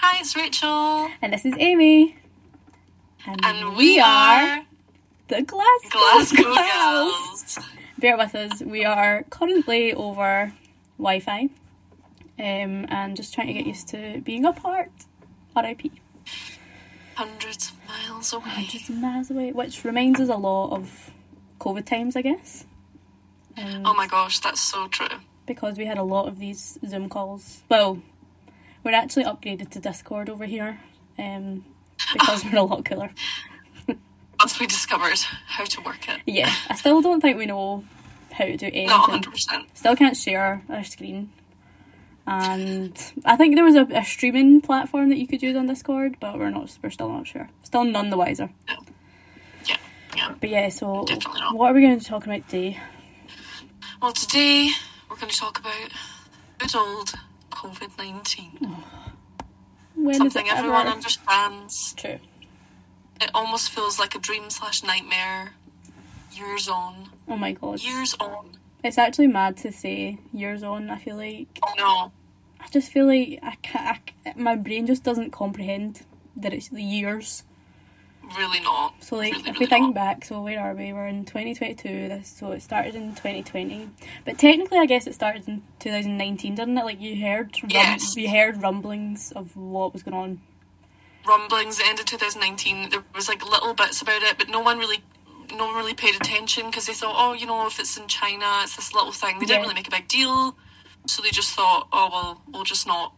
Hi, it's Rachael. And this is Amy. And we are the Glasgow, Glasgow Girls. Girls. Bear with us. We are currently over Wi Fi um, and just trying to get used to being apart. RIP. Hundreds of miles away. Hundreds of miles away, which reminds us a lot of COVID times, I guess. Um, Oh my gosh, that's so true. because we had a lot of these Zoom calls. Well, we're actually upgraded to Discord over here um, because we're a lot cooler. Once we discovered how to work it. Yeah, I still don't think we know how to do anything. Not 100%. Still can't share our screen. And I think there was a, a streaming platform that you could use on Discord, but we're not. We're still not sure. Still none the wiser. Yeah, yeah. But yeah, so what are we going to talk about today? Well, today we're going to talk about good old COVID 19. When is Something everyone ever? understands. True. It almost feels like a dream slash nightmare. Years on. Oh my god. Years on. It's actually mad to say years on. I feel like Oh no. I just feel like I can't. I, my brain just doesn't comprehend that it's the years. Really not. So like, Really, if we really think not. back, so where are we? We're in 2022. This so it started in 2020, but technically, I guess it started in 2019, didn't it? Like you heard, rum- Yes. you heard rumblings of what was going on. rumblings. The end of 2019, there was like little bits about it, but no one really, no one really paid attention because they thought, oh, you know, if it's in China, it's this little thing. They didn't really make a big deal, so they just thought, oh well, we'll just not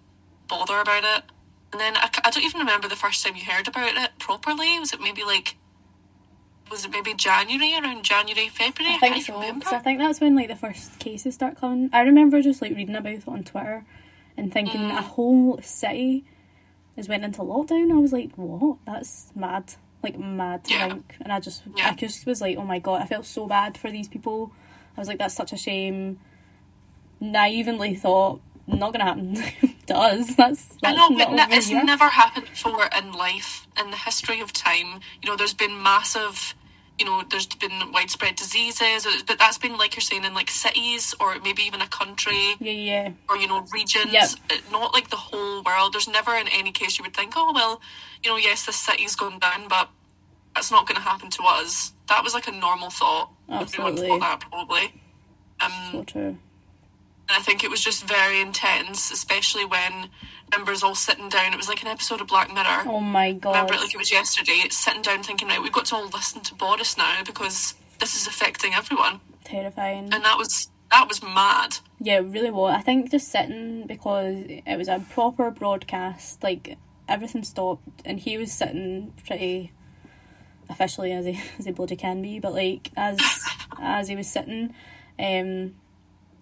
bother about it. And then I don't even remember the first time you heard about it properly. Was it maybe like, was it maybe January around January, February? I think can't so. even I think that's when like the first cases start coming. I remember just like reading about it on Twitter and thinking Mm. a whole city has went into lockdown. I was like, what? That's mad. Like mad to Yeah. think. And I just, Yeah. I just was like, oh my god. I felt so bad for these people. I was like, that's such a shame. Naively thought, not gonna happen. Does that's that's I know, but over it's here. never happened before in life, in the history of time. You know, there's been massive, you know, there's been widespread diseases, but that's been, like you're saying, in like cities or maybe even a country yeah, yeah. or, you know, regions, Yep. uh, not like the whole world. There's never in any case you would think, oh, well, you know, yes, this city's gone down, but that's not going to happen to us. That was like a normal thought. Everyone Absolutely. thought that probably. Um, So true. And I think it was just very intense, especially when members all sitting down. It was like an episode of Black Mirror. Oh my god. Remember it like it was yesterday, sitting down thinking, right, we've got to all listen to Boris now because this is affecting everyone. Terrifying. And that was that was mad. Yeah, it really was. I think just sitting because it was a proper broadcast, like everything stopped, and he was sitting pretty officially as he as he bloody can be, but like as as he was sitting, um,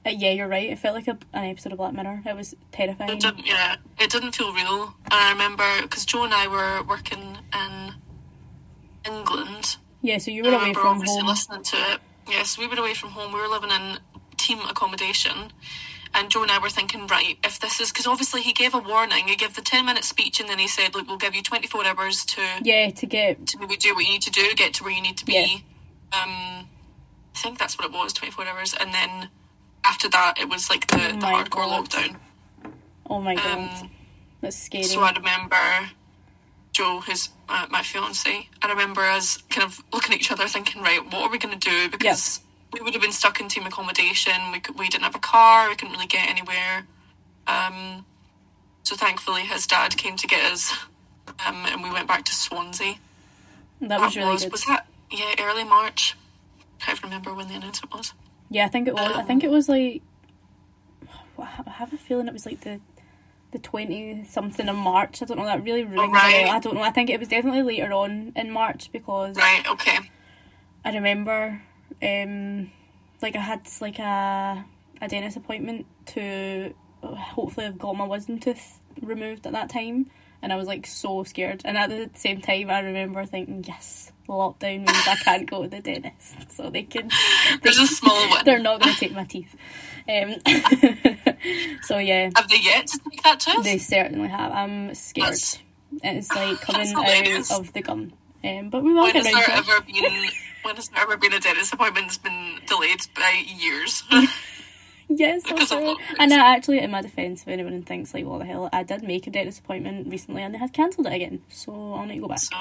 uh, yeah, you're right. It felt like a, an episode of Black Mirror. It was terrifying. It didn't, yeah, it didn't feel real. And I remember because Joe and I were working in England. Yeah, so you were away from home. listening to it. Yes, we were away from home. We were living in team accommodation. And Joe and I were thinking, right, if this is because obviously he gave a warning, he gave the ten minute speech, and then he said, "Look, we'll give you twenty four hours to Yeah, to get to maybe do what you need to do, get to where you need to be." Yeah. Um, I think that's what it was, twenty four hours, and then after that, it was like the, the hardcore God. lockdown. oh my god, Um, that's scary. so I remember Joe, who's uh, my fiance. I remember us kind of looking at each other, thinking, right, what are we going to do? Because we would have been stuck in team accommodation. We could, we didn't have a car. We couldn't really get anywhere. Um, so thankfully, his dad came to get us, um, and we went back to Swansea. that was really was good. was that yeah early March? Can't remember when the announcement was. Yeah, I think it was. I think it was like. I have a feeling it was like the the twenty something of March. I don't know. That really rings Oh, right. I don't know. I think it was definitely later on in March because Right. Okay. I remember, um, like I had like a a dentist appointment to hopefully have got my wisdom tooth removed at that time, and I was like so scared. And at the same time, I remember thinking, yes, lockdown means I can't go to the dentist, so they can. There's a small one. They're not going to take my teeth. Um, so yeah, Have they yet to take that tooth? they certainly have. I'm scared. That's- It's like coming out of the gum. Um, but we will When get has around there to it. been? When has there ever been a dentist appointment that's been delayed by years? yes, of also. And uh, actually, in my defence, if anyone thinks like, what the hell, I did make a dentist appointment recently, and they had cancelled it again. So I'll need to go back. So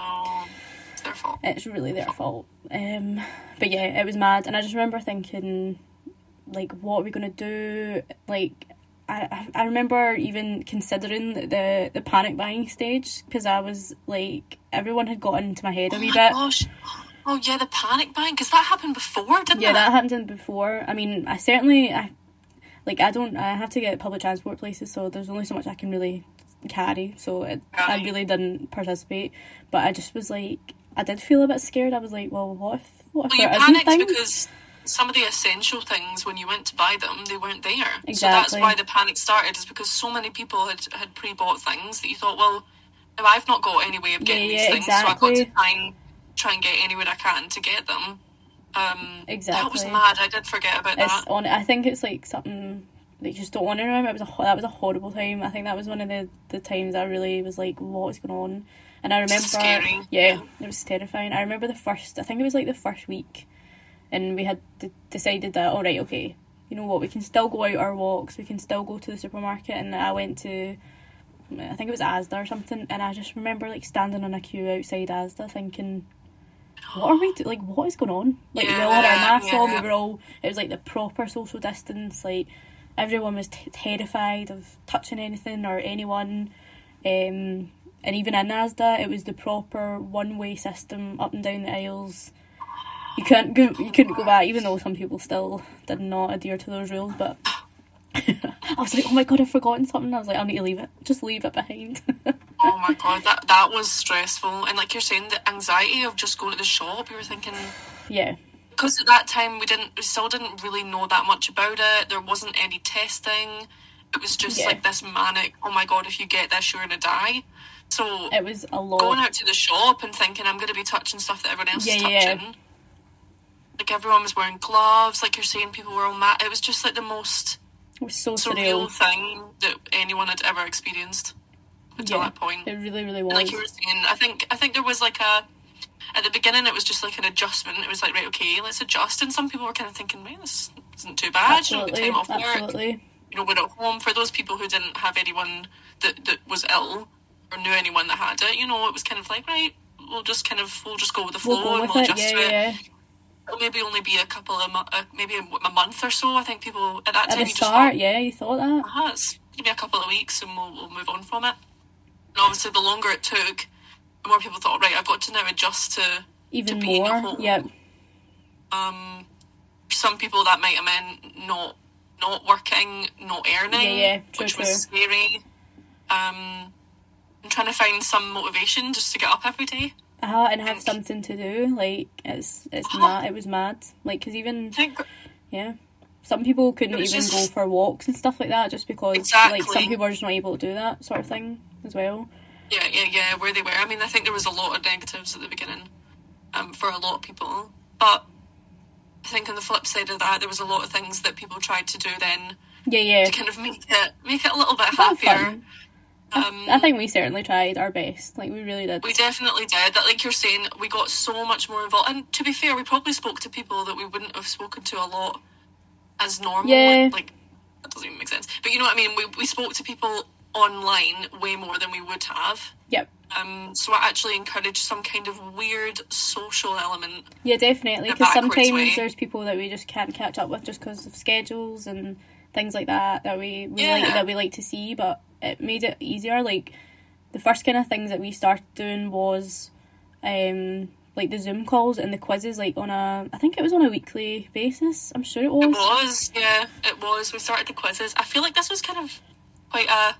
it's their fault. It's really their fault. Um, but yeah, it was mad, and I just remember thinking, like, what are we gonna do? Like, I I I remember even considering the the panic buying stage because I was like, everyone had got into my head a Oh wee my bit. gosh. Oh yeah, the panic buying because that happened before, didn't Yeah, it? Yeah, that happened before. I mean, I certainly, I like, I don't, I have to get public transport places, so there's only so much I can really carry. So it, I really didn't participate, but I just was like, I did feel a bit scared. I was like, well, what if, what if Well, you there isn't things? because some of the essential things, when you went to buy them, they weren't there. exactly. So that's why the panic started, is because so many people had, had pre bought things that you thought, well, I've not got any way of getting Yeah, these yeah, things, so I've got to try and, try and get anywhere I can to get them. Um, That was mad. I did forget about It's that. on. I think it's like something that you just don't want to remember. It was a that was a horrible time. I think that was one of the the times I really was like, what is going on? And I remember, scary. yeah, it was terrifying. I remember the first. I think it was like the first week, and we had d- decided that all right, okay, you know what, we can still go out our walks. We can still go to the supermarket. And I went to. I think it was Asda or something, and I just remember like standing on a queue outside Asda, thinking, "What are we do- like? What is going on?" Like we all had our Yeah, masks on. We were all. It was like the proper social distance. Like everyone was t- terrified of touching anything or anyone. Um, and even in Asda, it was the proper one-way system up and down the aisles. You couldn't go. You couldn't go back, even though some people still did not adhere to those rules. But I was like, "Oh my god, I've forgotten something." I was like, "I need to leave it. Just leave it behind." Oh my god, that that was stressful. And like you're saying, the anxiety of just going to the shop, you were thinking, yeah, because at that time we didn't we still didn't really know that much about it there wasn't any testing it was just Yeah. like this manic oh my god if you get this you're gonna die so it was a lot. going out to the shop and thinking i'm gonna be touching stuff that everyone else Yeah, is yeah, yeah. touching like everyone was wearing gloves like you're saying people were all mad it was just like the most it was so surreal surreal. thing that anyone had ever experienced until Yeah, that point it really, really and was. like you were saying, I think I think there was like a at the beginning it was just like an adjustment. It was like right, okay, let's adjust. And some people were kind of thinking, man, this isn't too bad. You know, absolutely, time off work. You know, we're at home. For those people who didn't have anyone that that was ill or knew anyone that had it, you know, it was kind of like right, we'll just kind of we'll just go with the flow We'll go and we'll it. adjust Yeah, to it. yeah. It'll maybe only be a couple of mo- uh, maybe a, month or so. I think people at that At time the start, thought, yeah, you thought that. uh-huh, it's maybe a couple of weeks and we'll, we'll move on from it. And obviously, the longer it took, the more people thought, right, I've got to now adjust to. Even to being at more. home. Yep. Um, some people that might have meant not not working, not earning, Yeah, yeah, true, which true. was scary. Um, and trying to find some motivation just to get up every day. Uh, and have something to do. Like it's it's Uh-huh. mad. It was mad. Like because even yeah, some people couldn't even just- go for walks and stuff like that just because like some people are just not able to do that sort of thing as well. Yeah, yeah, yeah, where they were. I mean, I think there was a lot of negatives at the beginning um, for a lot of people. But I think on the flip side of that, there was a lot of things that people tried to do then Yeah, yeah. to kind of make it make it a little bit happier. Um, I think we certainly tried our best. Like we really did. we definitely did. That, like you're saying, we got so much more involved. And to be fair, we probably spoke to people that we wouldn't have spoken to a lot as normal. Yeah. Like that doesn't even make sense. But you know what I mean. We we spoke to people online way more than we would have. Yep. Um, so I actually encouraged some kind of weird social element. Yeah, definitely. Because sometimes way. there's people that we just can't catch up with just because of schedules and things like that that we, we Yeah. like that we like to see. But it made it easier. Like the first kind of things that we started doing was, um, like the Zoom calls and the quizzes. Like on a, I think it was on a weekly basis. I'm sure it was. It was, yeah, it was. We started the quizzes. I feel like this was kind of quite a.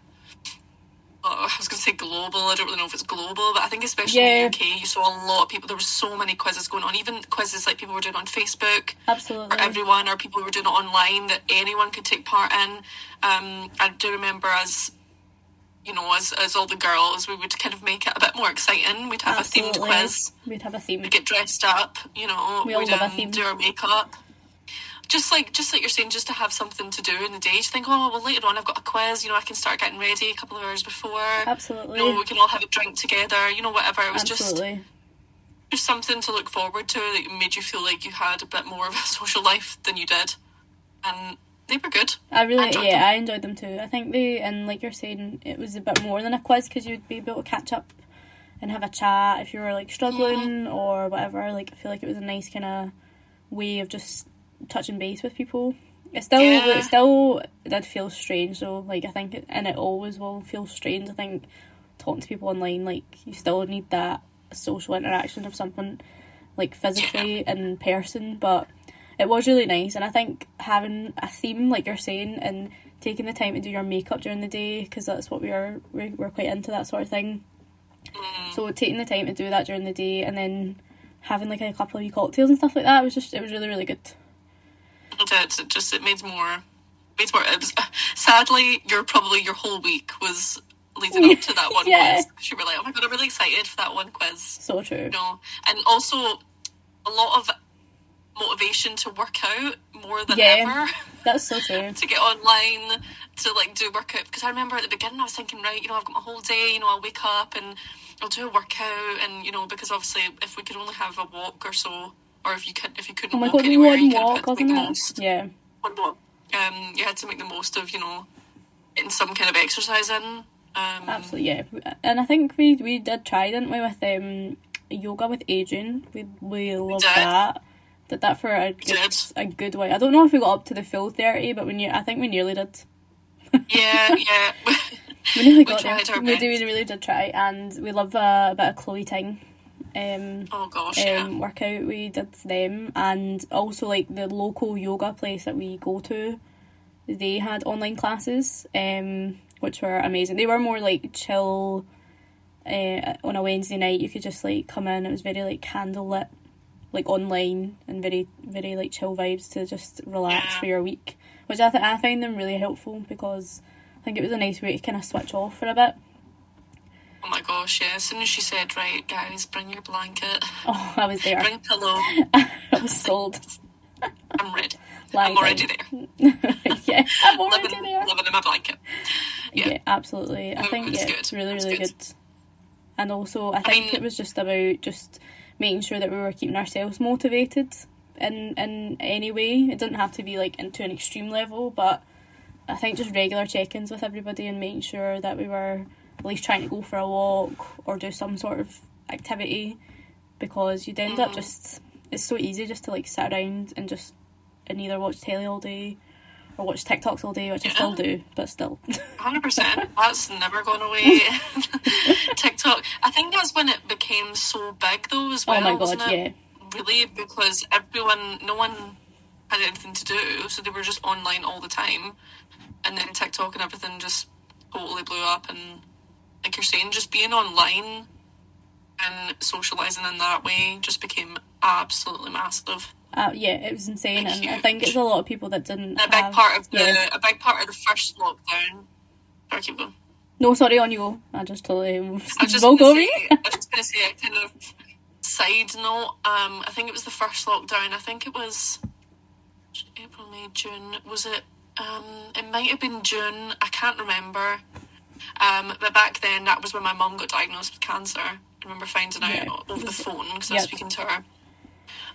oh, I was going to say global. I don't really know if it's global, but I think especially Yeah. in the UK, you saw a lot of people. There were so many quizzes going on. Even quizzes like people were doing on Facebook Absolutely. for everyone, or people were doing it online that anyone could take part in. Um, I do remember as you know, as as all the girls, we would kind of make it a bit more exciting. We'd have a themed quiz. We'd have a theme. We'd get dressed up. You know, We all we'd um, theme. do our makeup. Just like just like you're saying, just to have something to do in the day. To think, oh well, later on I've got a quiz. You know, I can start getting ready a couple of hours before. Absolutely. You know, we can all have a drink together. You know, whatever. It was just Absolutely. just something to look forward to that made you feel like you had a bit more of a social life than you did. And they were good. I really, I yeah, them. I enjoyed them too. I think they, and like you're saying, it was a bit more than a quiz because you'd be able to catch up and have a chat if you were like struggling Mm-hmm. or whatever. Like, I feel like it was a nice kind of way of just touching base with people. It still, Yeah. it still did feel strange though. Like, I think, it, and it always will feel strange. I think talking to people online, like, you still need that social interaction of something like physically in person, but it was really nice and i think having a theme like you're saying and taking the time to do your makeup during the day because that's what we are we're, we're quite into that sort of thing mm. so taking the time to do that during the day and then having like a couple of cocktails and stuff like that was just it was really really good It. It just it made more. Made more. Was, sadly, your probably your whole week was leading up to that one Yeah. quiz. You were like, oh my god, I'm really excited for that one quiz. so true You know, and also a lot of motivation to work out more than Yeah. ever. that's so true to get online to like do workout because I remember at the beginning I was thinking right you know I've got my whole day you know I'll wake up and I'll do a workout and you know because obviously if we could only have a walk or so or if you could if you couldn't oh my walk god anywhere one you walk to wasn't make the it? most yeah. One walk um you had to make the most of you know getting some kind of exercise in um absolutely yeah. And i think we we did try didn't we with um yoga with Adriene? We we loved did. that. Did that for a good, did. a good way. I don't know if we got up to the full 30 but we ne- i think we nearly did. Yeah yeah. We nearly We got there. We, do, we really did try, and we love a, bit of Chloe Ting. Um, oh gosh yeah um, workout we did them, and also like the local yoga place that we go to, they had online classes, um, which were amazing. They were more like chill. Uh, on a Wednesday night, you could just like come in. It was very like candlelit, like online, and very very like chill vibes to just relax Yeah. for your week. Which I th- I find them really helpful because I think it was a nice way to kind of switch off for a bit. Oh my gosh yeah as soon as she said right guys bring your blanket Oh, I was there. bring a pillow I was sold. I'm ready Lying I'm already there yeah, I'm already living, there. living in my blanket Yeah, yeah. absolutely. I No, think it's yeah, good. it's really, It's really good. good. And also, I think mean- it was just about just making sure that we were keeping ourselves motivated in in any way. It didn't have to be like into an extreme level, but I think just regular check-ins with everybody and making sure that we were least trying to go for a walk or do some sort of activity because you'd end up Mhm. just it's so easy just to like sit around and just and either watch telly all day or watch TikToks all day, which I still do, but still. Hundred percent. That's never gone away. TikTok. I think that's when it became so big, though, as well. oh my god, wasn't it? yeah. Really, because everyone, no one had anything to do, so they were just online all the time, and then TikTok and everything just totally blew up. And like you're saying, just being online and socializing in that way just became absolutely massive. Uh, yeah, it was insane, Like, and I think it's a lot of people that didn't. A big have, part of the yeah. a big part of the first lockdown. Sorry, keep going. No, sorry, on you go. I just totally I was just gonna say. I was just going to say a kind of side note. Um, I think it was the first lockdown. I think it was April, May, June. Was it? Um, it might have been June. I can't remember. Um, but back then, that was when my mum got diagnosed with cancer. I remember finding out Yeah. over the phone because I was speaking to her.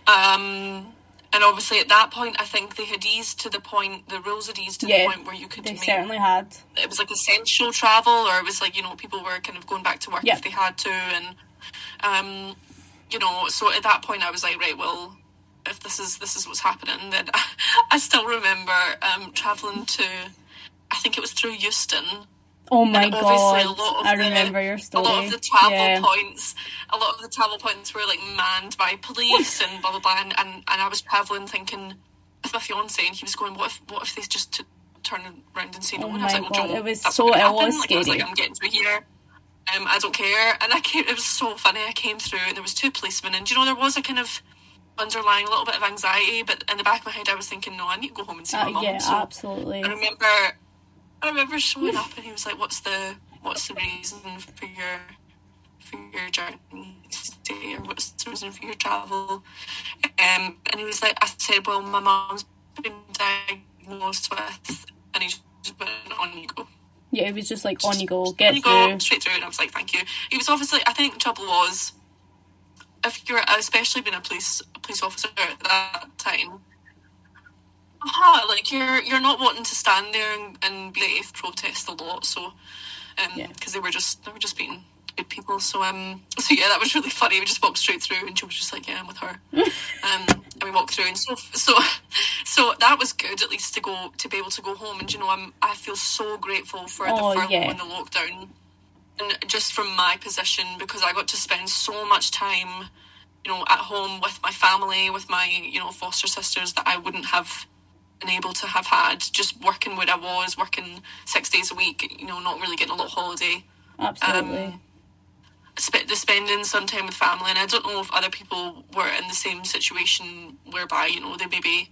Um, and obviously, at that point, I think they had eased to the point. The rules had eased to Yeah, the point where you could They make certainly had. it was like essential travel or it was like you know people were kind of going back to work if they had to and um you know so at that point i was like right well if this is this is what's happening then i still remember um traveling to i think it was through euston Oh my and obviously god, a lot of I the- remember your story. a lot of the travel yeah. points a lot of the travel points were like manned by police and blah blah blah and, and, and i was traveling thinking with my fiance and he was going what if what if they just t- turn around and say no Oh and i was like well God, Joe, it was so- it was like, I was like, "I'm getting through here um, I don't care. And I came, it was so funny. I came through and there was two policemen and, you know, there was a kind of underlying little bit of anxiety, but in the back of my head I was thinking, no, I need to go home and see Uh, my mum. yeah, so absolutely. I remember, I remember showing up, and he was like, "What's the what's the reason for your for your journey today, or what's the reason for your travel?" Um, and he was like, "I said, well, my mom's been diagnosed with," and he just went on you go. Yeah, it was just like on you go, On get you go through. straight through, and I was like, "Thank you." He was obviously. I think the trouble was, if you're especially being a police a police officer at that time, uh like you're you're not wanting to stand there and, and be protest a lot, so um, because Yeah. they were just they were just being good people. So um, so yeah, that was really funny. We just walked straight through, and she was just like, "Yeah, I'm with her." um, and we walked through, and so so so that was good at least to go to be able to go home. And you know, I'm I feel so grateful for Oh, the furlough yeah. and the lockdown, and just from my position because I got to spend so much time, you know, at home with my family, with my you know foster sisters that I wouldn't have been able to have had just working where I was, working six days a week, you know, not really getting a lot of holiday Absolutely. Um, sp- the spending some time with family, and I don't know if other people were in the same situation whereby you know they maybe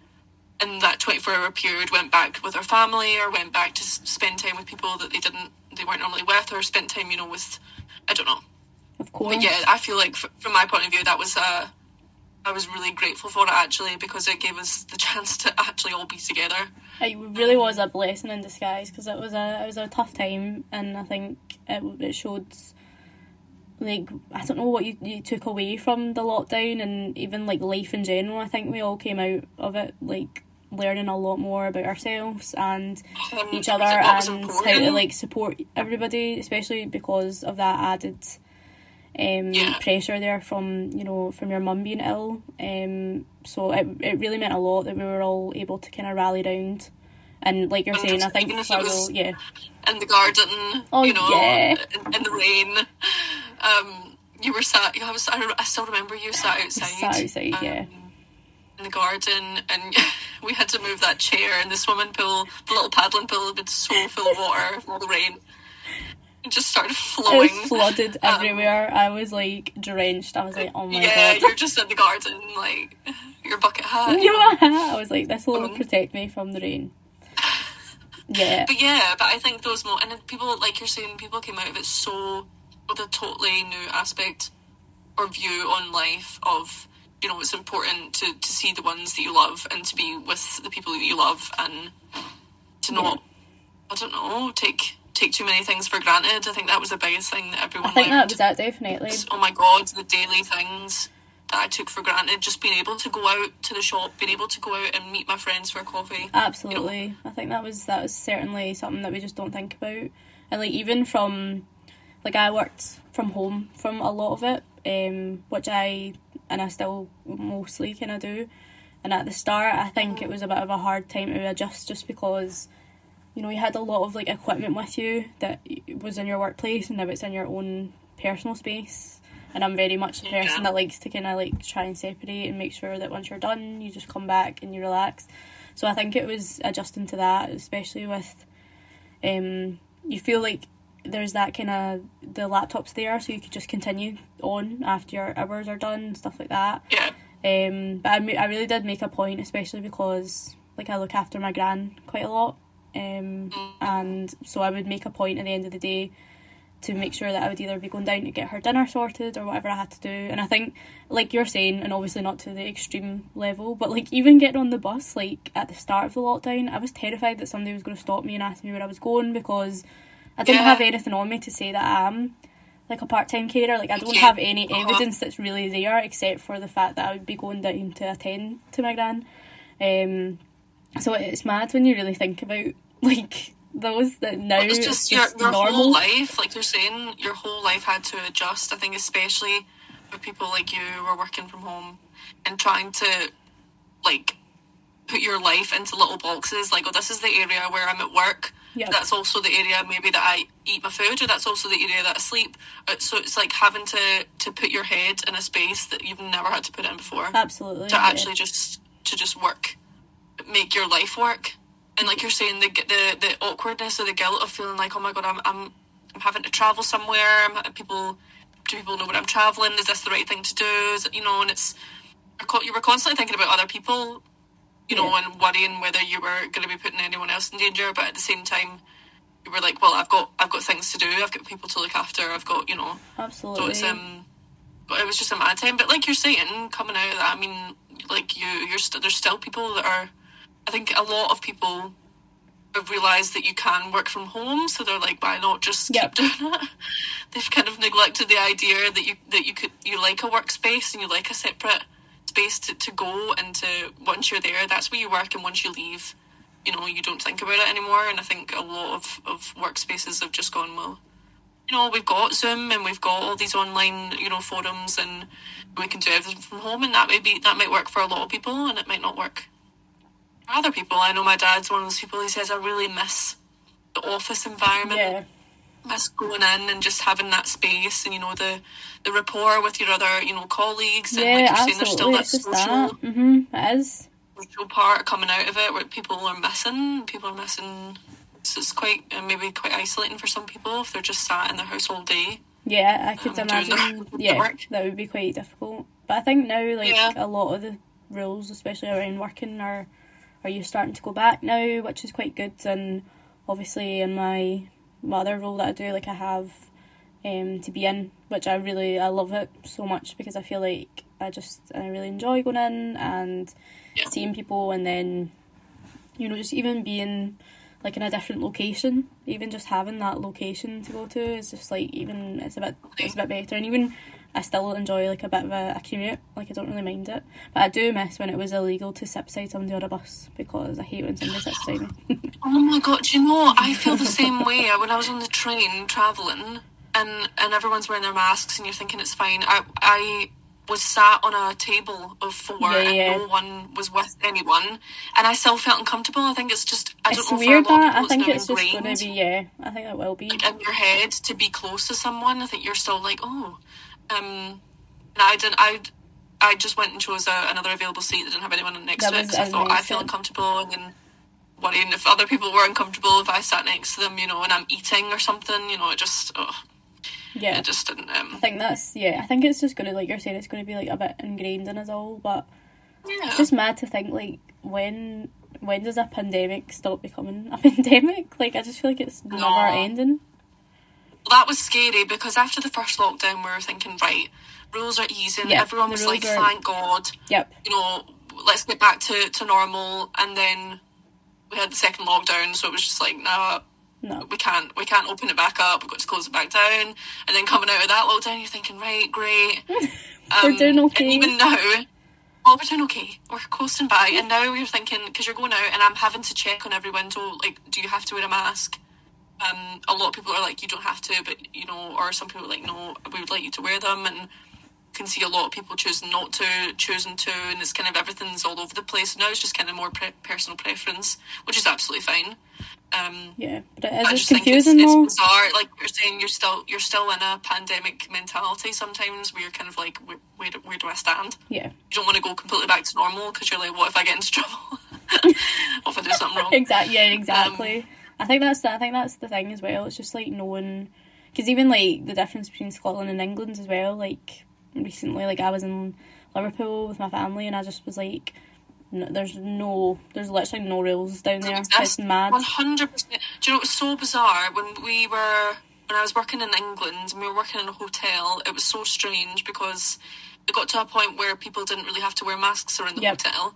in that twenty four hour period went back with their family or went back to s- spend time with people that they didn't they weren't normally with or spent time you know with I don't know. of course. But yeah, I feel like f- from my point of view that was uh, I was really grateful for it actually because it gave us the chance to actually all be together. It really was a blessing in disguise because it was a it was a tough time, and I think it it showed like I don't know what you, you took away from the lockdown and even like life in general. I think we all came out of it like learning a lot more about ourselves and Um, each other and how to like support everybody, especially because of that added um, Yeah. pressure there from you know from your mum being ill. Um, so it it really meant a lot that we were all able to kind of rally round. And like you're And saying, I think even if Fargo, was- yeah, in the garden, Oh, you know, yeah. in, in the rain. Um, you were sat. I was. I, I still remember you sat outside. sat outside, um, yeah. In the garden, and we had to move that chair, and the swimming pool, the little paddling pool, had been so full of water from all the rain. It just started It flowing. was flooded everywhere. I was like drenched. I was like, oh my Um, yeah, god. you're just in the garden, like your bucket hat. You know, I was like, this will Um, protect me from the rain. Yeah, But yeah, but I think those more and people like you're saying, people came out of it so with a totally new aspect or view on life of you know it's important to to see the ones that you love and to be with the people that you love and to not I don't know take take too many things for granted. I think that was the biggest thing that everyone I think that was it definitely. oh my god, the daily things that I took for granted, just being able to go out to the shop, being able to go out and meet my friends for coffee. Absolutely, I think that was that was certainly something that we just don't think about, and like even from, like I worked from home from a lot of it, um, which I and I still mostly kind of do, and at the start I think it was a bit of a hard time to adjust just because, you know, you had a lot of like equipment with you that was in your workplace and now it's in your own personal space. And I'm very much the person that likes to kind of like try and separate and make sure that once you're done, you just come back and you relax. So I think it was adjusting to that, especially with, um, you feel like there's that kind of the laptops there, so you could just continue on after your hours are done and stuff like that. Yeah. Um, but I, I really did make a point, especially because like I look after my gran quite a lot, um, and so I would make a point at the end of the day to make sure that I would either be going down to get her dinner sorted or whatever I had to do. And I think, like you're saying, and obviously not to the extreme level, but like even getting on the bus, like at the start of the lockdown, I was terrified that somebody was going to stop me and ask me where I was going because I didn't Yeah. have anything on me to say that I am like a part time carer. Like I don't have any Uh-huh. evidence that's really there except for the fact that I would be going down to attend to my gran. Um, so it's mad when you really think about like those that now it's it's just, just, your, whole life, like you're saying, your whole life had to adjust. I think, especially for people like you who are working from home and trying to, like, put your life into little boxes. Like, oh, this is the area where I'm at work. Yeah. That's also the area maybe that I eat my food, or that's also the area that I sleep. Uh, So it's like having to to put your head in a space that you've never had to put in before Absolutely. to yeah. actually just to just work, make your life work. And like you're saying, the the the awkwardness or the guilt of feeling like, oh my god, I'm I'm I'm having to travel somewhere. I'm, people do people know where I'm traveling? Is this the right thing to do? Is it, you know, and it's you were constantly thinking about other people, you know, Yeah. and worrying whether you were going to be putting anyone else in danger. But at the same time, you were like, well, I've got I've got things to do. I've got people to look after. I've got you know. Absolutely. So it's um, but it was just a mad time. But like you're saying, coming out of that, I mean, like you, you're st- there's still people that are. I think a lot of people have realised that you can work from home, so they're like, why not just Yep. keep doing it? They've kind of neglected the idea that you that you could you like a workspace and you like a separate space to, to go and to once you're there, that's where you work, and once you leave, you know, you don't think about it anymore. And I think a lot of, of workspaces have just gone, well, you know, we've got Zoom and we've got all these online, you know, forums and we can do everything from home and that may be that might work for a lot of people and it might not work other people. I know my dad's one of those people he says I really miss the office environment. Yeah. Miss going in and just having that space and you know the the rapport with your other, you know, colleagues and Yeah, like you're saying there's still that social that. Mhm. It is. social part coming out of it where people are missing. People are missing. So it's quite uh, maybe quite isolating for some people if they're just sat in their house all day. Yeah, I could Um, imagine. Yeah, work. that would be quite difficult. But I think now, like Yeah. a lot of the rules, especially around working, are are you starting to go back now, which is quite good. And obviously, in my my other role that I do, like I have um to be in, which I really I love it so much because I feel like I just I really enjoy going in and seeing people, and then you know just even being like in a different location, even just having that location to go to is just like even it's a bit it's a bit better. And even I still enjoy like a bit of a, a commute. Like I don't really mind it, but I do miss when it was illegal to sit beside somebody on a bus because I hate when somebody sits beside me. Oh my god, do you know, I feel the same way. When I was on the train travelling and, and everyone's wearing their masks and you're thinking it's fine. I I was sat on a table of four Yeah, and yeah. no one was with anyone and I still felt uncomfortable. I think it's just I it's don't know weird for a lot that people I think it's just going to be yeah. I think it will be. like in your head to be close to someone. I think you're still like, oh, um, and I didn't. I I just went and chose a, another available seat that didn't have anyone next That to it because I thought I feel uncomfortable and then worrying if other people were uncomfortable if I sat next to them, you know, and I'm eating or something, you know, it just oh, Yeah, it just didn't. Um, I think that's yeah. I think it's just gonna like you're saying it's gonna be like a bit ingrained in us all, but yeah. it's just mad to think like when when does a pandemic stop becoming a pandemic? Like I just feel like it's never ending. That was scary because after the first lockdown, we were thinking, right, rules are easing. Yeah, Everyone was like, are- thank God. Yep. you know, let's get back to, to normal. And then we had the second lockdown, so it was just like, nah, No. we can't we can't open it back up. We've got to close it back down. And then coming out of that lockdown, you're thinking, right, great. We're um, doing okay. And even now, oh, we're doing okay. We're coasting by. And now you're thinking, because you're going out and I'm having to check on every window, like, do you have to wear a mask? Um, a lot of people are like, you don't have to, but, you know, or some people are like, no, we would like you to wear them. And can see a lot of people choosing not to, choosing to, and it's kind of everything's all over the place. Now it's just kind of more pre- personal preference, which is absolutely fine. Um, Yeah, but it I is just just think it's, confusing though. it's bizarre. Like you're saying, you're still you're still in a pandemic mentality. Sometimes where you're kind of like, where, where, do, where do I stand? Yeah, You don't want to go completely back to normal because you're like, what if I get into trouble? what if I do something wrong? exactly. Yeah, exactly. I think that's the, I think that's the thing as well. It's just like knowing, because even like the difference between Scotland and England as well. Like recently, like I was in Liverpool with my family, and I just was like, no, "There's no, there's literally no rules down there. It's mad." One hundred percent. Do you know it was so bizarre when we were when I was working in England and we were working in a hotel. It was so strange because it got to a point where people didn't really have to wear masks around the Yep. hotel.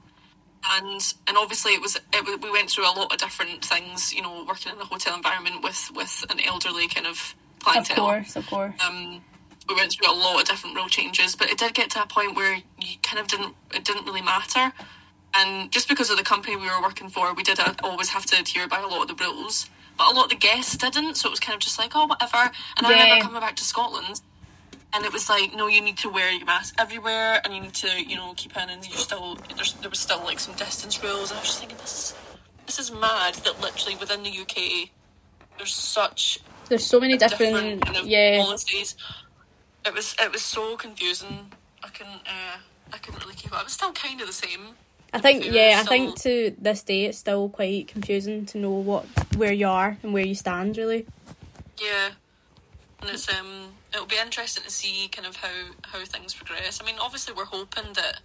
And and obviously it was it, we went through a lot of different things, you know, working in a hotel environment with with an elderly kind of Of course, of course. um, we went through a lot of different rule changes, but it did get to a point where you kind of didn't it didn't really matter. And just because of the company we were working for, we did always have to adhere by a lot of the rules. But a lot of the guests didn't, so it was kind of just like, oh, whatever. And I Yeah. remember coming back to Scotland, and it was like, no, you need to wear your mask everywhere, and you need to, you know, keep in, and you're still there's, there was still like some distance rules, and I was just thinking, this is this is mad that literally within the UK, there's such There's so many different, different kind of yeah. policies. It was it was so confusing. I couldn't uh, I couldn't really keep up. It was still kind of the same. I think yeah, I think to this day it's still quite confusing to know what where you are and where you stand really. Yeah, and it's um it'll be interesting to see kind of how how things progress. I mean, obviously we're hoping that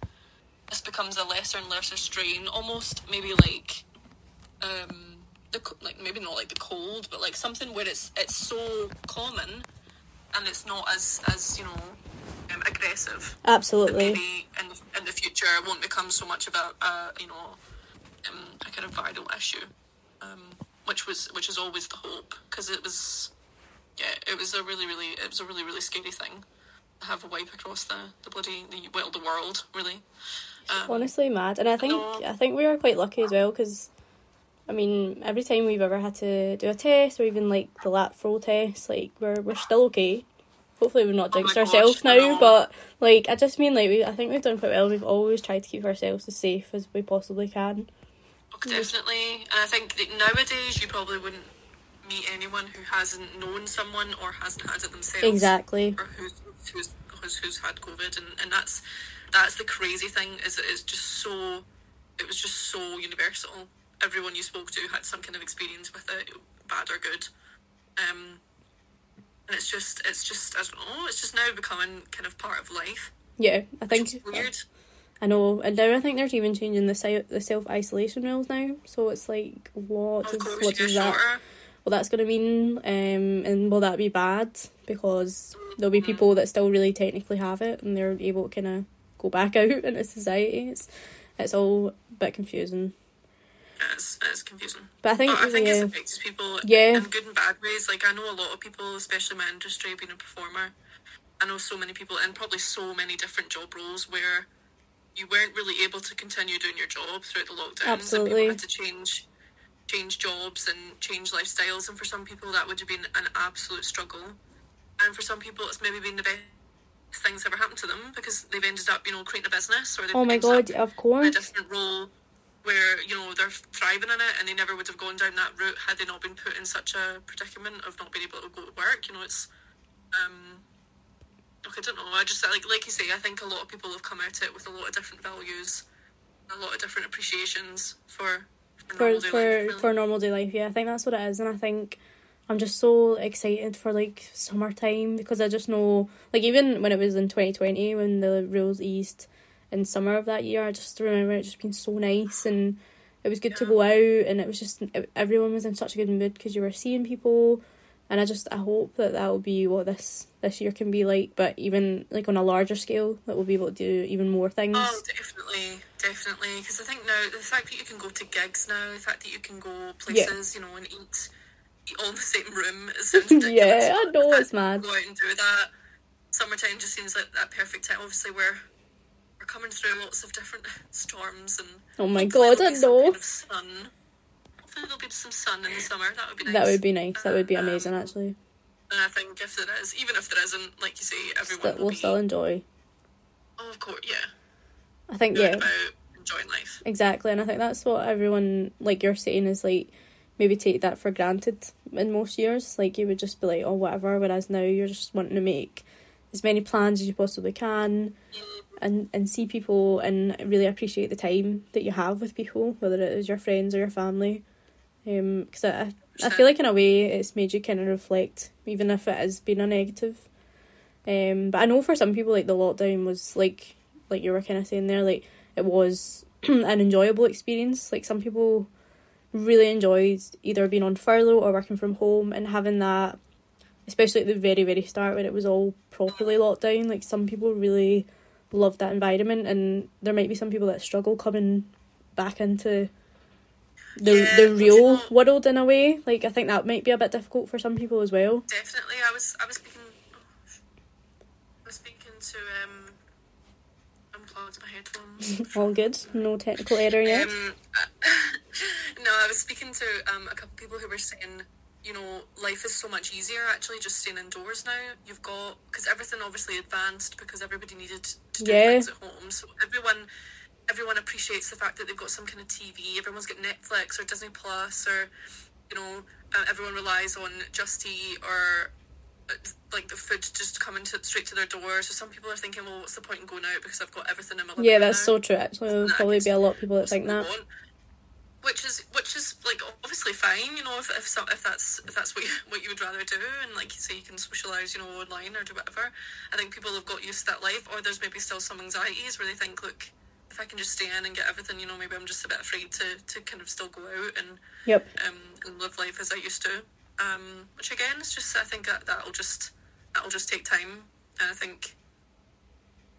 this becomes a lesser and lesser strain, almost maybe like um the like maybe not like the cold, but like something where it's it's so common and it's not as as you know um, aggressive. Absolutely. maybe in the, in the future it won't become so much about uh, you know um, a kind of viral issue, um, which was which is always the hope because it was it was a really really it was a really really scary thing. To have a wipe across the, the bloody the well the world really. Um, Honestly, mad, and I think No. I think we are quite lucky as well because, I mean, every time we've ever had to do a test or even like the lateral flow test, like we're we're still okay. Hopefully, we've not Oh jinxed gosh, ourselves I now, know. but like I just mean like we, I think we've done quite well. We've always tried to keep ourselves as safe as we possibly can. Oh, Definitely, and I think nowadays you probably wouldn't meet anyone who hasn't known someone or hasn't had it themselves. Exactly. Or who's who's who's, who's had COVID, and, and that's that's the crazy thing is it is just so it was just so universal. Everyone you spoke to had some kind of experience with it, bad or good. Um, and it's just it's just I don't know. It's just now becoming kind of part of life. Yeah, I think is weird. I know, and now I think there's even changing the si- the self isolation rules now. So it's like what Of course, what does get that shorter. What that's going to mean? Um, and will that be bad because there'll be people that still really technically have it and they're able to kind of go back out into society. It's it's all a bit confusing, It's, it's confusing. but I think, But I think yeah, it affects people Yeah. in good and bad ways. Like I know a lot of people, especially my industry, being a performer. I know so many people in probably so many different job roles where you weren't really able to continue doing your job throughout the lockdowns. And people had to change change jobs and change lifestyles and for some people that would have been an absolute struggle. And for some people it's maybe been the best things ever happened to them because they've ended up, you know, creating a business or they've oh my ended up god, of in a course, different role where you know they're thriving in it and they never would have gone down that route had they not been put in such a predicament of not being able to go to work. You know it's um look I don't know. I just like like you say I think a lot of people have come at it with a lot of different values a lot of different appreciations for for, for normal day for life, really. for normal day life. Yeah, I think that's what it is, and I think I'm just so excited for like summertime because I just know, like even when it was in 2020 when the rules eased in summer of that year, I just remember it just being so nice and it was good to go out and it was just everyone was in such a good mood because you were seeing people. And I just I hope that that will be what this this year can be like, but even like on a larger scale, that we'll be able to do even more things. Oh, definitely, definitely. Because I think now the fact that you can go to gigs now, the fact that you can go places, you know, and eat, eat all in the same room, it sounds ridiculous. Yeah, I know, it's mad. Go out and do that. Summertime just seems like that perfect time. Obviously, we're we're coming through lots of different storms and. Oh my god, I know. Kind of sun. Hopefully there'll be some sun in the summer. That would be nice. That would be nice. That would be Um, amazing, actually. And I think if there is, even if there isn't, like you say, everyone will we'll be. still enjoy. Oh, of course, yeah. I think yeah, about enjoying life. exactly, and I think that's what everyone like you're saying is like maybe take that for granted in most years. Like you would just be like, oh whatever, whereas now you're just wanting to make as many plans as you possibly can, and and see people and really appreciate the time that you have with people, whether it is your friends or your family. Um, because I I feel like in a way it's made you kind of reflect, even if it has been a negative. Um, but I know for some people like the lockdown was like like you were kind of saying there, like it was an enjoyable experience. Like some people really enjoyed either being on furlough or working from home and having that, especially at the very very start when it was all properly locked down. Like some people really loved that environment, and there might be some people that struggle coming back into the Yeah, the real know- world in a way. Like I think that might be a bit difficult for some people as well. Definitely, I was I was speaking. I was speaking to um. Unplugged my headphones. All good, no technical error yet. Um, no, I was speaking to um, a couple people who were saying, you know, life is so much easier actually just staying indoors now. You've got because everything obviously advanced because everybody needed to do Yeah. things at home. So everyone, everyone appreciates the fact that they've got some kind of TV. Everyone's got Netflix or Disney Plus or, you know, uh, everyone relies on Just Eat or. uh, Like the food just coming to straight to their door. So some people are thinking, well, what's the point in going out because I've got everything in my yeah, that's now? so true. Actually, there'll probably be a lot of people that think that. want. Which is which is like obviously fine, you know, if if, some, if that's if that's what you, what you would rather do, and like you say, you can socialize, you know, online or do whatever. I think people have got used to that life, or there's maybe still some anxieties where they think, look, if I can just stay in and get everything, you know, maybe I'm just a bit afraid to to kind of still go out and Yep. um and live life as I used to. Um, which again, it's just I think that that'll just that'll just take time, and I think.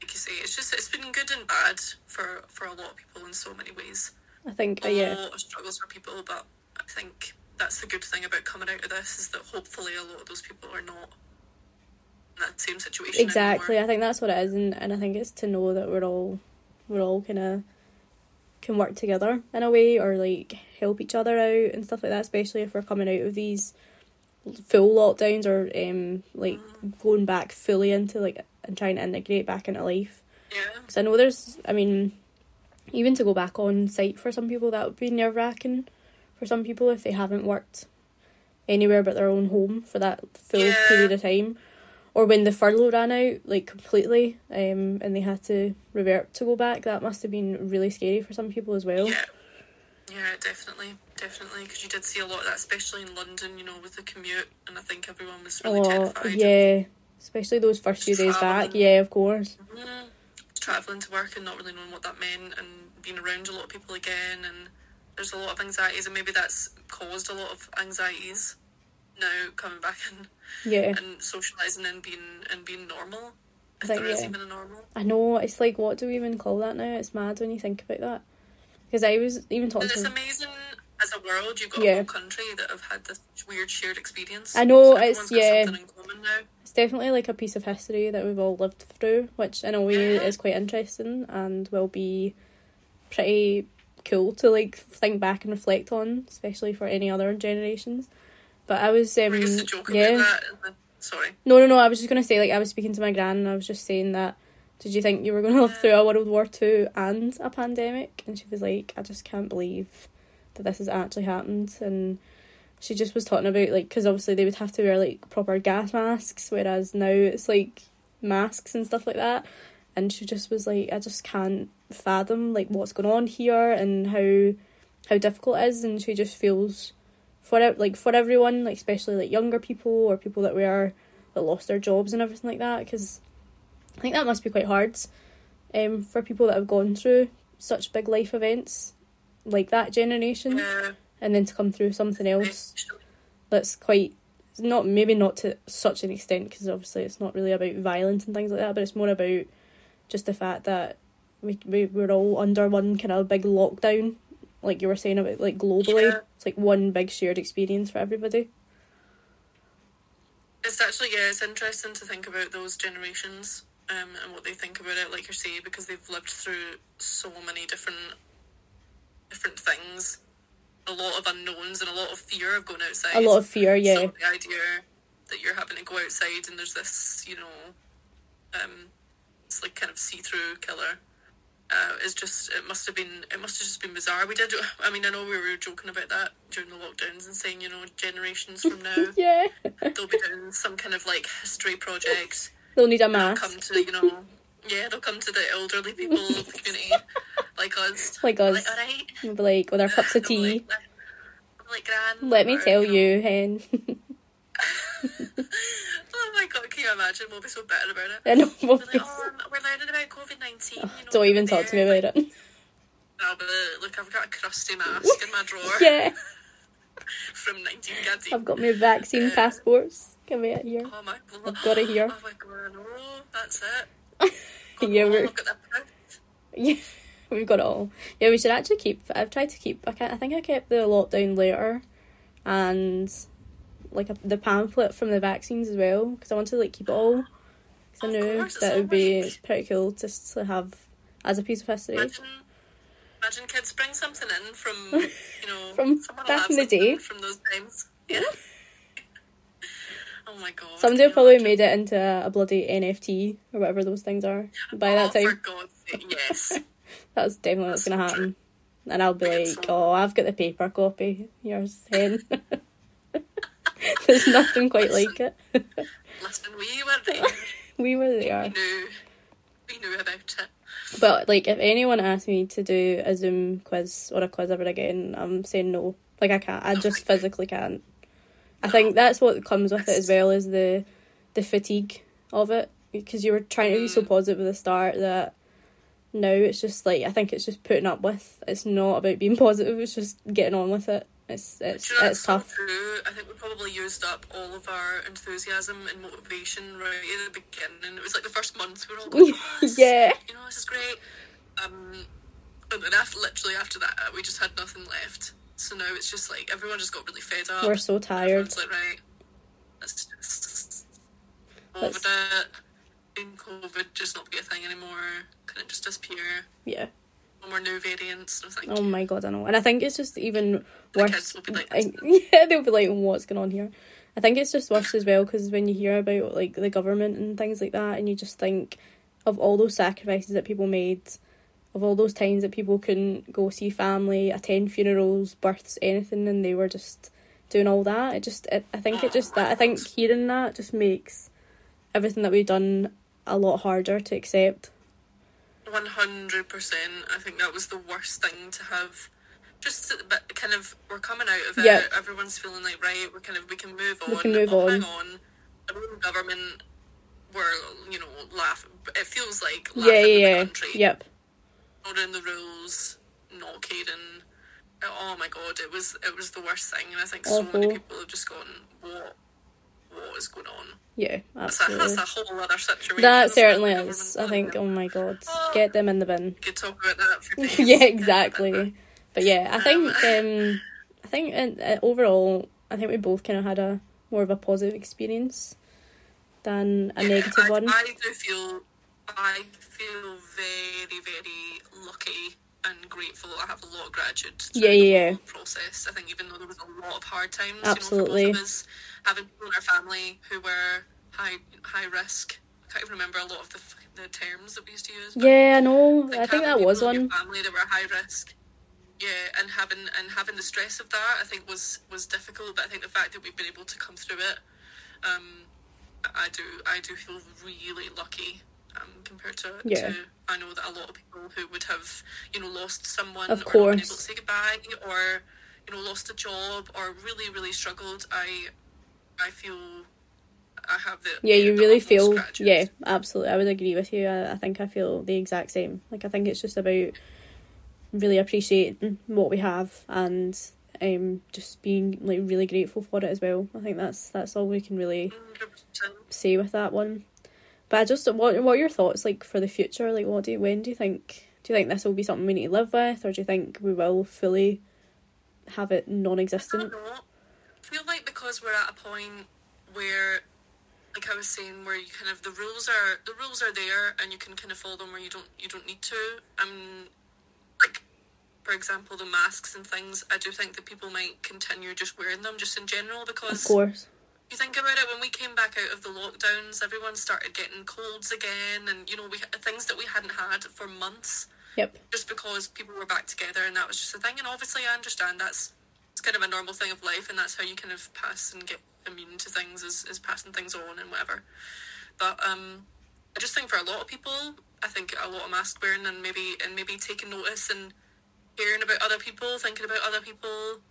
Like you say, it's just it's been good and bad for for a lot of people in so many ways I think uh, a lot of struggles for people, but I think that's the good thing about coming out of this is that hopefully a lot of those people are not in that same situation. Exactly, anymore. I think that's what it is, and, and I think it's to know that we're all we're all kind of can work together in a way, or like help each other out and stuff like that. Especially if we're coming out of these full lockdowns or um like going back fully into like and trying to integrate back into life. Yeah. Because I know there's, I mean, even to go back on site for some people, that would be nerve wracking for some people if they haven't worked anywhere but their own home for that full Yeah. period of time. Or when the furlough ran out, like completely, um, and they had to revert to go back, that must have been really scary for some people as well. Yeah. Yeah, definitely, definitely, because you did see a lot of that, especially in London. You know, with the commute, and I think everyone was really oh, terrified. yeah. Especially those first few days back. Yeah, of course. Mm, traveling to work and not really knowing what that meant, and being around a lot of people again, and there's a lot of anxieties, and maybe that's caused a lot of anxieties now coming back and Yeah. and socialising and being and being normal. If think, there is yeah. even a normal. I know, it's like, what do we even call that now? It's mad when you think about that. Because I was even talking But it's to amazing as a world you've got Yeah. a whole country that have had this weird shared experience. I know, So it's- yeah. something in common now. It's definitely like a piece of history that we've all lived through, which in a way Yeah. is quite interesting and will be pretty cool to like think back and reflect on, especially for any other generations. But I was um We used to yeah. about that. then- Sorry. No, no, no. I was just gonna say, like, I was speaking to my gran, and I was just saying that. Did you think you were gonna live through a World War Two and a pandemic? And she was like, I just can't believe that this has actually happened. And she just was talking about like, because obviously they would have to wear like proper gas masks, whereas now it's like masks and stuff like that. And she just was like, I just can't fathom like what's going on here and how how difficult it is. And she just feels for like for everyone, like especially like younger people or people that were that lost their jobs and everything like that. Because I think that must be quite hard, um, for people that have gone through such big life events like that generation, Yeah. and then to come through something else that's quite not maybe not to such an extent because obviously it's not really about violence and things like that, but it's more about just the fact that we we we're all under one kind of big lockdown, like you were saying about like globally. Yeah. It's like one big shared experience for everybody. It's actually yeah, it's interesting to think about those generations um, and what they think about it, like you say, because they've lived through so many different different things, a lot of unknowns and a lot of fear of going outside. A lot of fear, yeah. So the idea that you're having to go outside and there's this, you know, um, it's like kind of see-through killer. Uh, is just it must have been it must have just been bizarre. We did. I mean, I know we were joking about that during the lockdowns and saying, you know, generations from now yeah. they'll be doing some kind of like history project. They'll need a mask. come to you know, yeah, they'll come to the elderly people of the community, like us. Like us. Like, all right. Be like with our cups of tea. Like, I'm like, Gran. Let me tell know, you, hen. oh my god, can you imagine? We'll be so bitter about it. I know. We're like, oh, we're learning about COVID nineteen. You oh, know, Don't even talk to me there." about it. No, but look, I've got a crusty mask in my drawer Yeah, from nineteen canteen. I've got my vaccine uh, passports. Give me it here. Oh my god. I've got it here. Oh my god, no, that's it. God, Yeah, we're- I've got that. Yeah, we've got it all. Yeah, we should actually keep. I've tried to keep. I, can't, I think I kept the lockdown later and like a, the pamphlet from the vaccines as well because I wanted to like keep it all. Because I knew course, that it would be like- pretty cool just to have as a piece of history. Imagine, imagine kids bring something in from you know From back in the day. from those times. Yeah. oh my god. Somebody probably imagine? made it into a, a bloody NFT or whatever those things are by that oh, time. For God's sake, yes. That's definitely what's That's gonna so happen. And I'll be like, so. oh, I've got the paper copy. Yours, hen. There's nothing quite like it. Listen, we were there. we were there. We knew. We knew about it. But like, if anyone asked me to do a Zoom quiz or a quiz ever again, I'm saying no. Like, I can't. I just physically can't. I think that's what comes with it as well as the the fatigue of it because you were trying to be so Mm. positive at the start that now it's just like I think it's just putting up with. It's not about being positive. It's just getting on with it. It's it's you know, it's that's so tough. true. I think we probably used up all of our enthusiasm and motivation right at the beginning. It was like the first month we were all going, Yeah. you know, this is great. Um, and then after, literally after that, we just had nothing left. So now it's just like everyone just got really fed up. We're so tired. Everyone's like, right, let's just over it. In COVID, just not be a thing anymore. Can it just disappear? Yeah. More new variants. Thank Oh my god, I know. And I think it's just even The worse. kids will be like, I- yeah, they'll be like, what's going on here? I think it's just worse as well because when you hear about like the government and things like that, and you just think of all those sacrifices that people made, of all those times that people couldn't go see family, attend funerals, births, anything, and they were just doing all that. It just, it, I think it just that I think hearing that just makes everything that we've done a lot harder to accept. One hundred percent. I think that was the worst thing to have. Just but kind of we're coming out of it. Yeah. Everyone's feeling like right. We're kind of we can move on. We can move oh, on. Hang on. The government were you know laugh. It feels like Yeah, laughing yeah, yeah. country. Yep. Following the rules, not caring. Oh my god, it was it was the worst thing, and I think so many people have just gone, what, what is going on? Yeah, That's a, absolutely. that's a whole other situation. That certainly is. I think. Oh my god, Oh. get them in the bin. Could talk about that for yeah, exactly. But yeah, I think. Um, I think uh, uh, overall, I think we both kind of had a more of a positive experience than a Yeah, negative I, one. I do feel, I feel very, very lucky and grateful. I have a lot of gratitude. Yeah, the yeah, Process. I think even though there was a lot of hard times, Absolutely. you know, for both of us, having people in our family who were high high risk. I can't even remember a lot of the the terms that we used to use. Yeah, I know. I think that was people in your one. family that were high risk. Yeah, and having and having the stress of that, I think was was difficult. But I think the fact that we've been able to come through it, um, I do I do feel really lucky. Um, compared to, Yeah. to I know that a lot of people who would have you know lost someone Of or not been able course. to say goodbye or you know lost a job or really really struggled. I I feel I have the Yeah, you really feel. Yeah, absolutely. I would agree with you. I, I think I feel the exact same. Like I think it's just about really appreciating what we have and um just being like really grateful for it as well. I think that's that's all we can really 100%. say with that one. But I just what what are your thoughts like for the future? Like what do you, when do you think do you think this will be something we need to live with or do you think we will fully have it non I existent? don't know. I feel like because we're at a point where, like I was saying, where you kind of the rules are the rules are there and you can kind of follow them where you don't you don't need to. Um, like for example, the masks and things. I do think that people might continue just wearing them just in general because Of course. you think about it when we came back out of the lockdowns, everyone started getting colds again, and you know we things that we hadn't had for months Yep. just because people were back together and that was just a thing. And obviously, I understand that's it's kind of a normal thing of life, and that's how you kind of pass and get immune to things is, is passing things on and whatever. But um, I just think for a lot of people, I think a lot of mask wearing and maybe and maybe taking notice and hearing about other people, thinking about other people.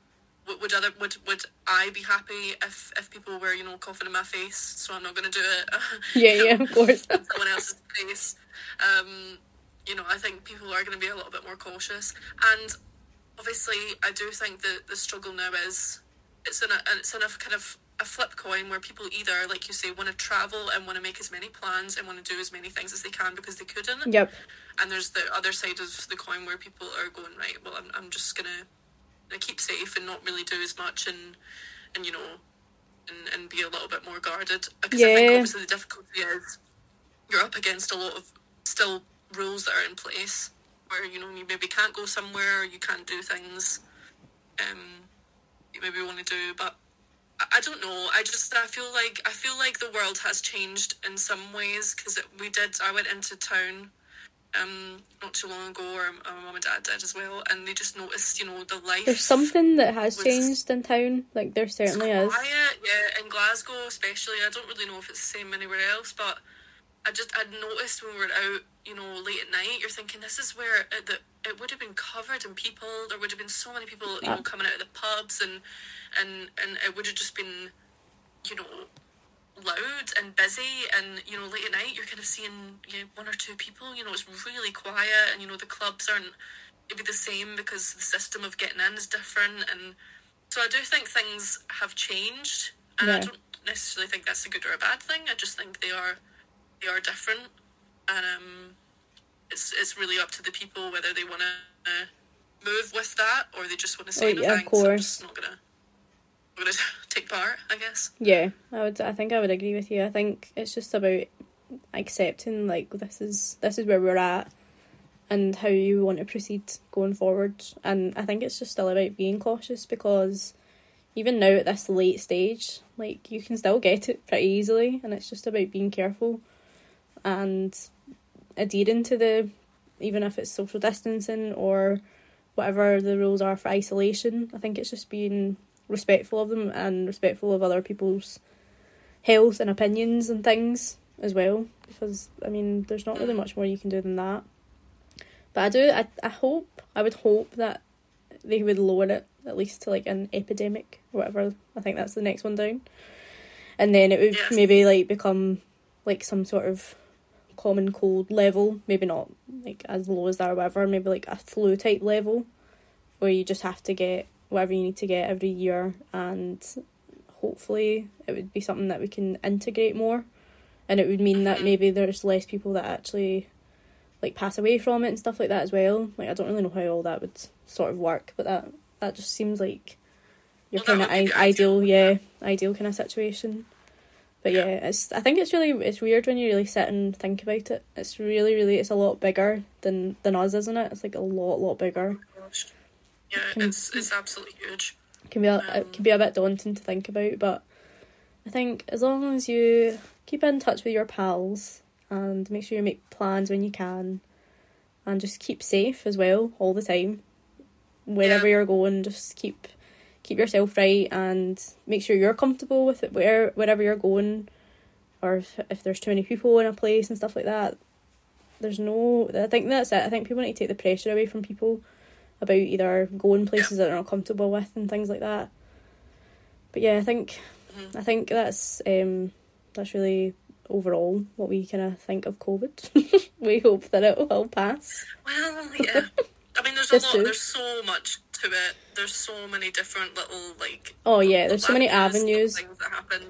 Would, would other would would I be happy if if people were you know coughing in my face? So I'm not going to do it. Yeah, You yeah, of course. someone else's face. Um, you know, I think people are going to be a little bit more cautious, and obviously, I do think that the struggle now is it's in a it's in a kind of a flip coin where people either, like you say, want to travel and want to make as many plans and want to do as many things as they can because they couldn't, Yep. and there's the other side of the coin where people are going right. Well, I'm I'm just gonna, gonna keep safe and not really do as much and and you know. And, and be a little bit more guarded because I think obviously the difficulty is you're up against a lot of still rules that are in place where you know you maybe can't go somewhere or you can't do things um you maybe want to do but I, don't know I just I feel like I feel like the world has changed in some ways because we did I went into town um not too long ago or my mum and dad did as well and they just noticed you know the life There's something that has changed in town. Like there certainly is. quiet, yeah, in Glasgow especially. I don't really know if it's the same anywhere else, but I just I'd noticed when we were out, you know, late at night. You're thinking this is where it, the, it would have been covered in people. There would have been so many people, you know, coming out of the pubs, and and and it would have just been, you know, loud and busy. And you know, late at night, you're kind of seeing you know, one or two people. You know, it's really quiet, and you know, the clubs aren't maybe the same because the system of getting in is different and so I do think things have changed, and I don't necessarily think that's a good or a bad thing. I just think they are they are different, and um, it's it's really up to the people whether they want to move with that or they just want to say Oh, no yeah, of thanks. I'm course. just not gonna going to take part. I guess. Yeah, I would. I think I would agree with you. I think it's just about accepting like this is this is where we're at and how you want to proceed going forward. And I think it's just still about being cautious because even now at this late stage, like you can still get it pretty easily, and it's just about being careful and adhering to the even if it's social distancing or whatever the rules are for isolation. I think it's just being respectful of them and respectful of other people's health and opinions and things as well. Because I mean, there's not really much more you can do than that. But I do. I I hope. I would hope that they would lower it at least to like an epidemic or whatever. I think that's the next one down. And then it would Yes. maybe like become like some sort of common cold level, maybe not like as low as that or whatever, maybe like a flu type level where you just have to get whatever you need to get every year and hopefully it would be something that we can integrate more and it would mean that Mhm. maybe there's less people that actually like pass away from it and stuff like that as well. Like I don't really know how all that would sort of work, but that that just seems like your Well, kind of would be the I- ideal. yeah, ideal kind of situation. But yeah, it's I think it's really it's weird when you really sit and think about it. It's really really it's a lot bigger than than us, isn't it? It's like a lot lot bigger. Gosh. Yeah, Can- it's it's absolutely huge. Can be a, Um, it can be a bit daunting to think about, but I think as long as you keep in touch with your pals and make sure you make plans when you can, and just keep safe as well all the time. Wherever Yeah. you're going, just keep keep yourself right and make sure you're comfortable with it where wherever you're going, or if, if there's too many people in a place and stuff like that. There's no. I think that's it. I think people need to take the pressure away from people about either going places that they're not comfortable with and things like that. But yeah, I think Mhm. I think that's um that's really overall what we kind of think of COVID. we hope that it will pass. Well, yeah. I mean, there's a lot. true. There's so much to it. There's so many different little like. Oh yeah, there's so many avenues. Things that happen.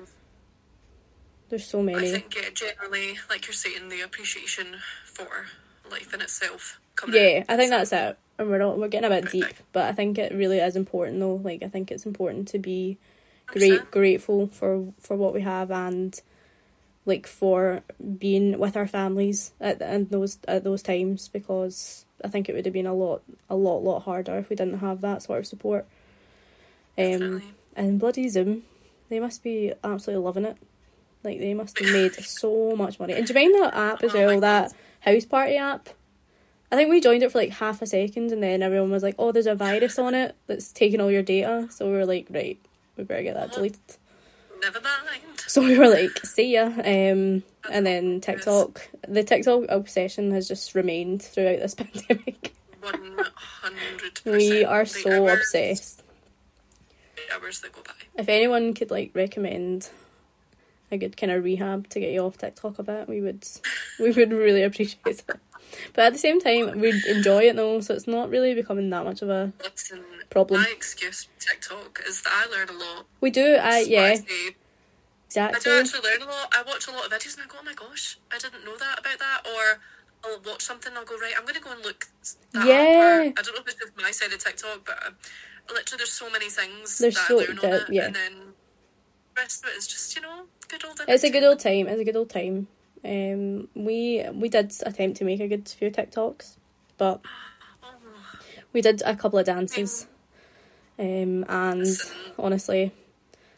There's so many. I think yeah, generally, like you're saying, the appreciation for life in itself. Yeah. I think that's it. And we're not, we're getting a bit deep, but I think it really is important though. Like I think it's important to be great grateful for for what we have and like for being with our families at and those at those times because I think it would have been a lot a lot lot harder if we didn't have that sort of support. Um and bloody Zoom, they must be absolutely loving it. Like they must have made so much money. And do you mind that app as Oh well? That house party app. I think we joined it for like half a second, and then everyone was like, "Oh, there's a virus on it that's taking all your data." So we were like, "Right, we better get that Uh-huh. deleted." Never mind. So we were like, "See ya." Um, and then TikTok, the TikTok obsession has just remained throughout this pandemic. One hundred. We are so obsessed. The hours that go by. If anyone could like recommend a good kind of rehab to get you off TikTok a bit, we would we would really appreciate it. But at the same time, we enjoy it though, so it's not really becoming that much of a Listen, problem. my excuse for TikTok is that I learn a lot. We do, I yeah, I say. I do exactly. actually learn a lot. I watch a lot of videos and I go, oh my gosh, I didn't know that about that. Or I'll watch something and I'll go, right, I'm going to go and look that Yeah. Or, I don't know if it's just my side of TikTok, but uh, literally there's so many things There's that so- I learn on it. yeah. And then the rest of it is just, you know, good old It's a good old time. It's a good old time. Um, we we did attempt to make a good few TikToks, but we did a couple of dances. Um, and honestly,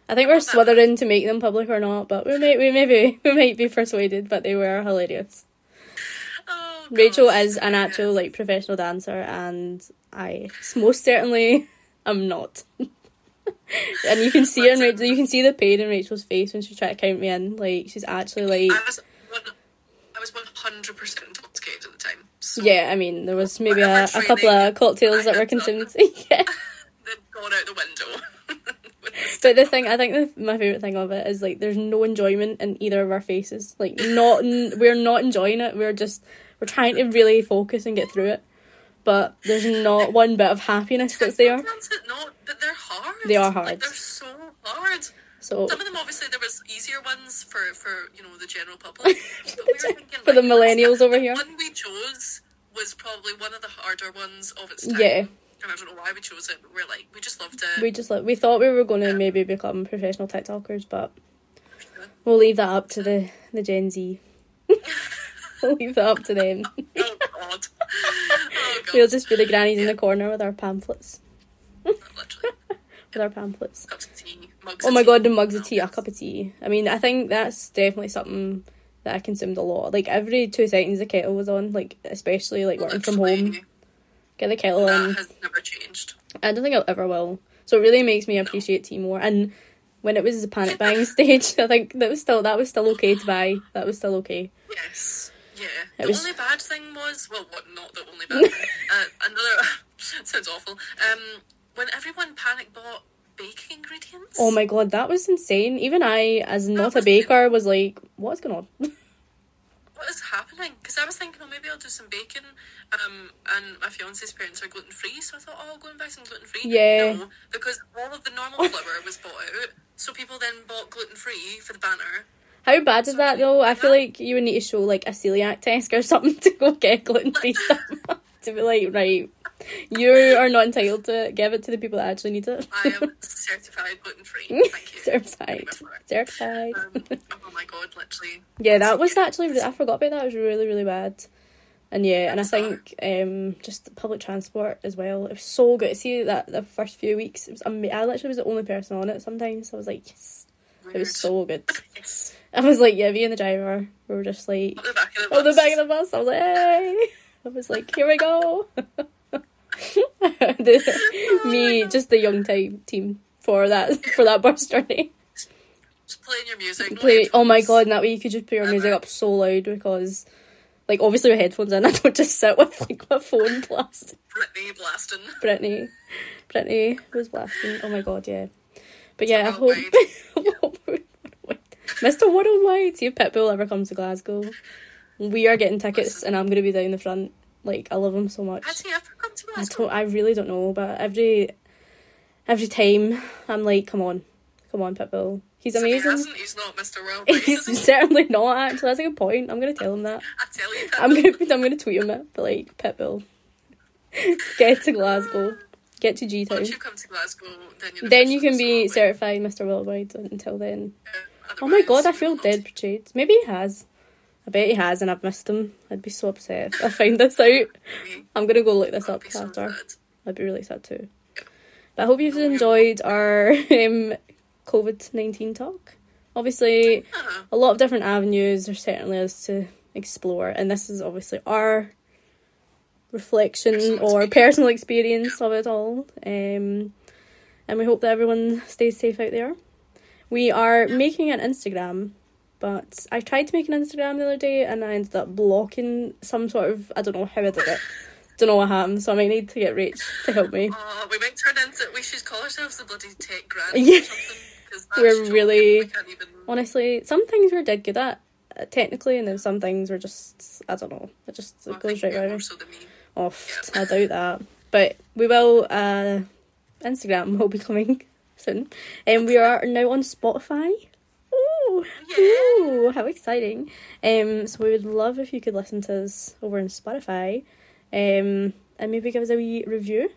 I think we're swithering to make them public or not, but we may we maybe we might be persuaded. But they were hilarious. oh, Rachael is an actual like professional dancer, and I most certainly am not. and you can see her in Rachael, you can see the pain in Rachael's face when she tried to count me in. Like she's actually like, was one, I was 100% intoxicated at the time. So yeah. I mean, there was maybe a, a couple of cocktails I that were consumed. yeah. they'd gone out the window. But the thing, I think the, my favorite thing of it is like there's no enjoyment in either of our faces. Like not, we're not enjoying it. We're just we're trying to really focus and get through it. But there's not one bit of happiness that's there. Not, but they're hard. They are Like, hard. they're so hard. So Some of them, obviously, there was easier ones for, for you know, the general public. But we were thinking, for the millennials over the here. one we chose was probably one of the harder ones of its time. Yeah. I don't know why we chose it, but we're like, we just loved it. We just like we thought we were going to Yeah. maybe become professional TikTokers, but we'll leave that up to the the Gen Z. we'll leave that up to them. oh god. Oh god. We'll just be the grannies in the corner with our pamphlets. Literally. With our pamphlets. Cups of tea. Mugs Oh my god, the mugs of tea, a cup of tea. I mean, I think that's definitely something that I consumed a lot. Like every two seconds, the kettle was on. Like especially like working from home, get the kettle on. That has never changed. I don't think I ever will. So it really makes me appreciate tea more. And when it was the panic buying stage, I think that was still that was still okay to buy. That was still okay. Yes. Yeah. It the was- only bad thing was well, what? Not the only bad. thing. uh, another sounds awful. Um, when everyone panic bought baking ingredients. Oh my god, that was insane. Even I, as not a baker, was like, "What's going on?" What is happening? Because I was thinking, well, maybe I'll do some baking. Um, and my fiance's parents are gluten free, so I thought, oh, I'll go and buy some gluten free. Yeah. No, because all of the normal flour was bought out, so people then bought gluten free for the banner. How bad is that though? I feel like you would need to show like a celiac test or something to go get gluten free stuff. to be like, right, you are not entitled to it. Give it to the people that actually need it. I am certified gluten free. Thank you. Certified. Go for it. Certified. Um, oh my god, literally. Yeah, that was actually I forgot about that. It was really really bad. And yeah, and I think um just public transport as well. It was so good to see that the first few weeks. It was ama- I literally was the only person on it. Sometimes I was like, yes, it was so good. Yes. I was like, yeah, me and the driver, we were just like, Up the back of the on the bus. back of the bus. I was like, hey. I was like, here we go. Oh the, me, just the young time team for that for that bus journey. Just playing your music. play. Oh my god! And that way you could just put your music up so loud because, like, obviously with headphones in, I don't just sit with like my phone blasting. Britney blasting. Britney, Britney was blasting. Oh my god, yeah. But yeah, I hope. Mr. Worldwide, see if Pitbull ever comes to Glasgow. We are getting tickets, and I'm gonna be down the front. Like I love him so much. Has he ever come to I don't. I really don't know, but every every time I'm like, come on, come on, Pitbull. He's So he amazing. hasn't, he's not Mr. Worldwide. He's he? certainly not. Actually, that's a good point. I'm gonna tell him that. I tell you. I'm gonna I'm gonna tweet him it, but like Pitbull, get to Glasgow, get to G Town. Once you come to Glasgow, then the Then you can be Worldwide. certified Mr. Worldwide. Until then, Uh, oh my god, I feel dead betrayed. Maybe he has. I bet he has, and I've missed him. I'd be so upset if I find this out. I'm gonna go look this I'd up so after. sad. I'd be really sad too. But I hope you've enjoyed our um, COVID nineteen talk. Obviously, Uh-huh. a lot of different avenues there certainly is to explore, and this is obviously our reflection Personal or experience. personal experience of it all. Um, and we hope that everyone stays safe out there. We are making an Instagram, but I tried to make an Instagram the other day and I ended up blocking some sort of I don't know how I did it. Don't know what happened, so I might need to get Rach to help me. Uh, we might turn into. We should call ourselves the bloody tech granny Yeah. or something. 'cause We're really- We can't even. Honestly, some things we're dead good at, uh, technically, and then some things we're just I don't know. It just it goes right you're by me. more so than me. off. I doubt that. But we will. Uh, Instagram will be coming soon, and we are now on Spotify. Ooh, Yeah. ooh, how exciting! Um, so we would love if you could listen to us over on Spotify, um, and maybe give us a wee review.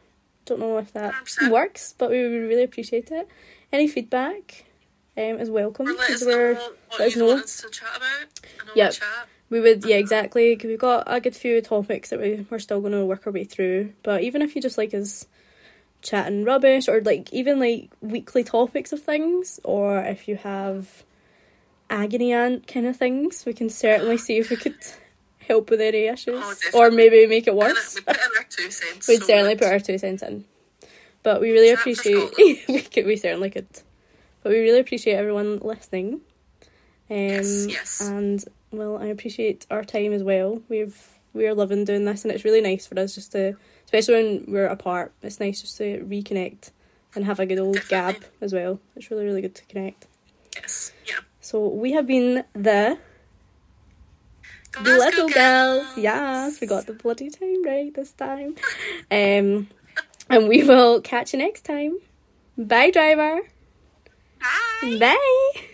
Don't know if that 100%. works, but we would really appreciate it. Any feedback um, is welcome. Or let us know what let us you know. want us to chat about. I know Yep. we chat. We would, yeah, exactly. we've got a good few topics that we, we're still going to work our way through. But even if you just like us chatting rubbish, or like even like weekly topics of things, or if you have agony aunt kind of things, we can certainly see if we could help with any issues, Oh, or maybe make it worse. We put in our two cents. We'd so certainly put our two cents in. But we really appreciate we could we certainly could. But we really appreciate everyone listening. Um Yes, yes. and well I appreciate our time as well. We've we're loving doing this and it's really nice for us just to especially when we're apart, it's nice just to reconnect and have a good old gab as well. It's really, really good to connect. Yes. Yeah. So we have been the Glasgow Girls. Yes, we got the bloody time right this time. Um, and we will catch you next time. Bye, driver. Bye. Bye.